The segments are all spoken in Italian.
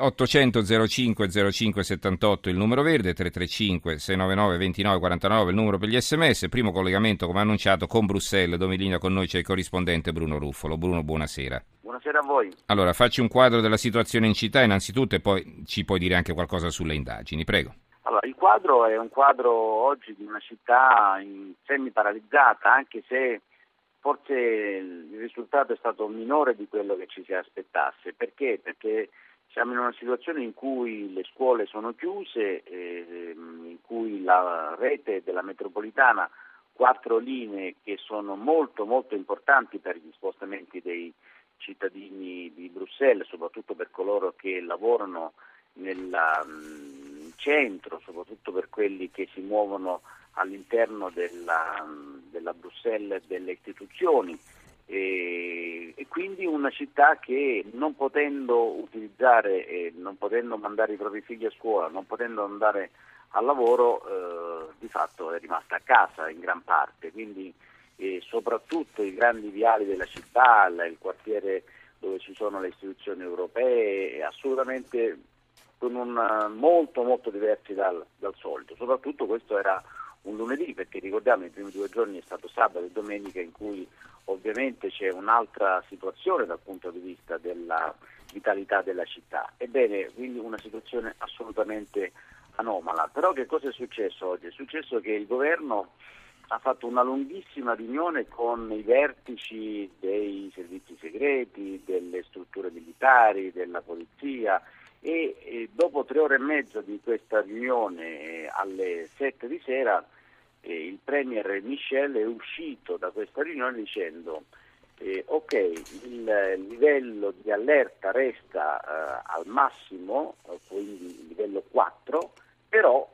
800 05 05 78 il numero verde, 335 699 29 49 il numero per gli sms. Primo collegamento, come annunciato, con Bruxelles, dove in linea con noi c'è il corrispondente Bruno Ruffolo. Bruno, buonasera. Buonasera a voi. Allora, facci un quadro della situazione in città innanzitutto e poi ci puoi dire anche qualcosa sulle indagini, prego. Allora, il quadro è un quadro oggi di una città semi paralizzata, anche se forse il risultato è stato minore di quello che ci si aspettasse. Perché? Perché siamo in una situazione in cui le scuole sono chiuse, eh, in cui la rete della metropolitana, quattro linee che sono molto molto importanti per gli spostamenti dei cittadini di Bruxelles, soprattutto per coloro che lavorano nel centro, soprattutto per quelli che si muovono all'interno della, della Bruxelles delle istituzioni e, quindi una città che non potendo utilizzare, eh, non potendo mandare i propri figli a scuola, non potendo andare al lavoro, eh, di fatto è rimasta a casa in gran parte, quindi eh, soprattutto i grandi viali della città, il quartiere dove ci sono le istituzioni europee, assolutamente con un, molto molto diversi dal, dal solito, soprattutto questo era un lunedì perché ricordiamo i primi due giorni è stato sabato e domenica in cui ovviamente c'è un'altra situazione dal punto di vista della vitalità della città. Ebbene, quindi una situazione assolutamente anomala. Però che cosa è successo oggi? È successo che il governo ha fatto una lunghissima riunione con i vertici dei servizi segreti, delle strutture militari, della polizia e, dopo tre ore e mezza di questa riunione eh, alle sette di sera eh, il Premier Michel è uscito da questa riunione dicendo eh, ok, il livello di allerta resta eh, al massimo, eh, quindi livello 4, però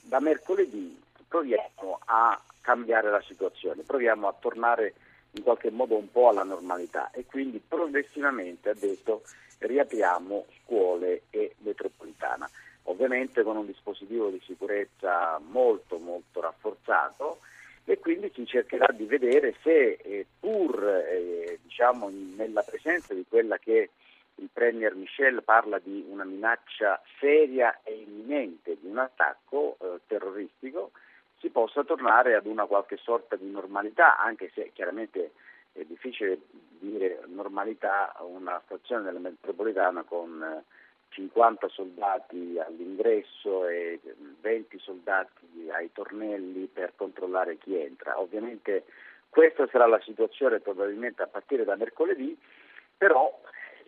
da mercoledì proviamo a cambiare la situazione, proviamo a tornare in qualche modo un po' alla normalità. E quindi progressivamente ha detto riapriamo scuole e metropolitana. Ovviamente con un dispositivo di sicurezza molto molto rafforzato e quindi si cercherà di vedere se eh, pur eh, diciamo, nella presenza di quella che il Premier Michel parla di una minaccia seria e imminente di un attacco eh, terroristico, si possa tornare ad una qualche sorta di normalità, anche se chiaramente è difficile dire normalità a una stazione della metropolitana con eh, 50 soldati all'ingresso e 20 soldati ai tornelli per controllare chi entra. Ovviamente questa sarà la situazione probabilmente a partire da mercoledì, però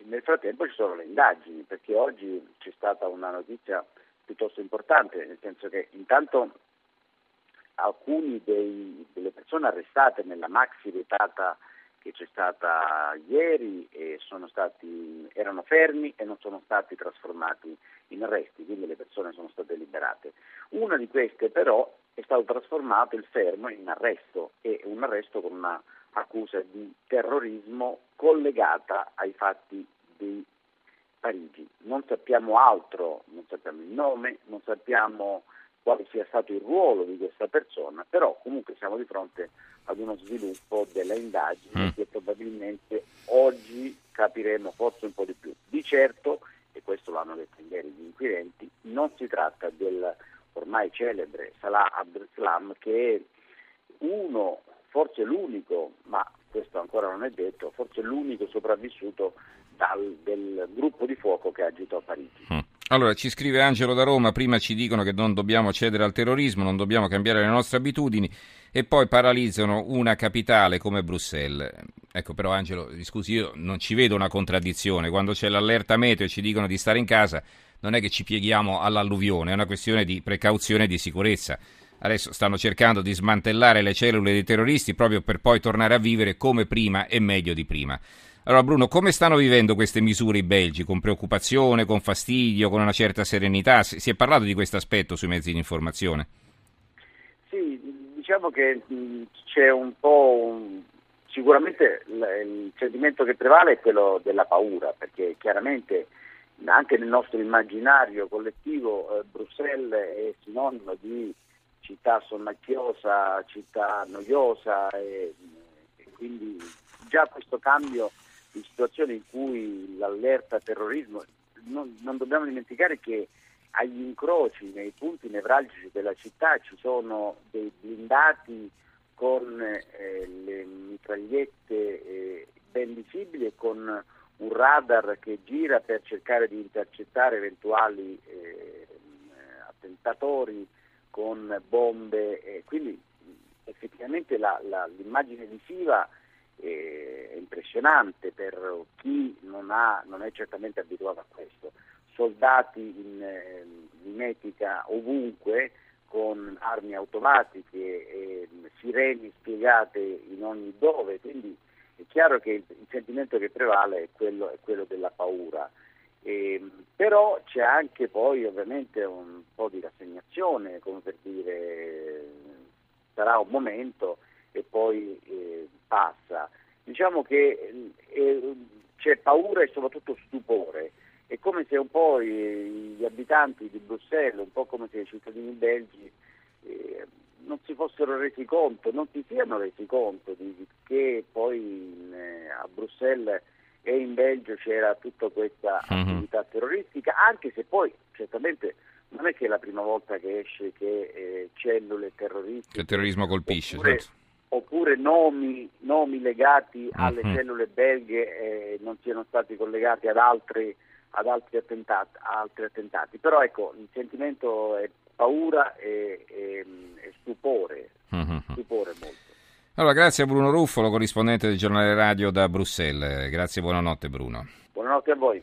nel frattempo ci sono le indagini, perché oggi c'è stata una notizia piuttosto importante, nel senso che intanto alcuni dei, delle persone arrestate nella maxi vietata che c'è stata ieri stati, erano fermi e non sono stati trasformati in arresti, quindi le persone sono state liberate. Una di queste però è stato trasformato il fermo in arresto e un arresto con una accusa di terrorismo collegata ai fatti di Parigi. Non sappiamo altro, non sappiamo il nome, non sappiamo quale sia stato il ruolo di questa persona, però comunque siamo di fronte ad uno sviluppo delle indagini mm. che probabilmente oggi capiremo forse un po' di più. Di certo, e questo l'hanno detto ieri gli inquirenti, non si tratta del ormai celebre Salah Abdeslam che è uno, forse l'unico, ma questo ancora non è detto, forse l'unico sopravvissuto dal, del gruppo di fuoco che agitò a Parigi. Mm. Allora, ci scrive Angelo da Roma, prima ci dicono che non dobbiamo cedere al terrorismo, non dobbiamo cambiare le nostre abitudini e poi paralizzano una capitale come Bruxelles. Ecco, però Angelo, scusi, io non ci vedo una contraddizione. Quando c'è l'allerta meteo e ci dicono di stare in casa, non è che ci pieghiamo all'alluvione, è una questione di precauzione e di sicurezza. Adesso stanno cercando di smantellare le cellule dei terroristi proprio per poi tornare a vivere come prima e meglio di prima. Allora Bruno, come stanno vivendo queste misure i belgi? Con preoccupazione, con fastidio, con una certa serenità? Si è parlato di questo aspetto sui mezzi di informazione? Sì, diciamo che c'è un po' un... sicuramente il sentimento che prevale è quello della paura, perché chiaramente anche nel nostro immaginario collettivo eh, Bruxelles è sinonimo di città sonnacchiosa, città noiosa e, e quindi già questo cambio in situazioni in cui l'allerta terrorismo, non, non dobbiamo dimenticare che agli incroci, nei punti nevralgici della città, ci sono dei blindati con eh, le mitragliette eh, ben visibili e con un radar che gira per cercare di intercettare eventuali eh, attentatori con bombe. quindi effettivamente la, la, l'immagine visiva è impressionante per chi non, ha, non, è certamente abituato a questo. Soldati in eh, mimetica ovunque, con armi automatiche e sireni spiegate in ogni dove, quindi è chiaro che il, il sentimento che prevale è quello, è quello della paura. Eh, però c'è anche poi ovviamente un po' di rassegnazione, come per dire sarà un momento e poi eh, passa. Diciamo che eh, c'è paura e soprattutto stupore. È come se un po' gli abitanti di Bruxelles, un po' come se i cittadini belgi eh, non si fossero resi conto, non si siano resi conto di che poi in, eh, a Bruxelles e in Belgio c'era tutta questa mm-hmm. attività terroristica, anche se poi certamente non è che è la prima volta che esce che eh, cellule terroristiche... Che il terrorismo colpisce, oppure, certo. Oppure nomi, nomi, legati alle mm-hmm. cellule belghe eh, non siano stati collegati ad altri, ad altri, attentati, altri attentati. Però ecco, il sentimento è paura e, e, e stupore, mm-hmm. stupore molto. Allora, grazie a Bruno Ruffolo, corrispondente del giornale radio da Bruxelles. Grazie e buonanotte Bruno. Buonanotte a voi.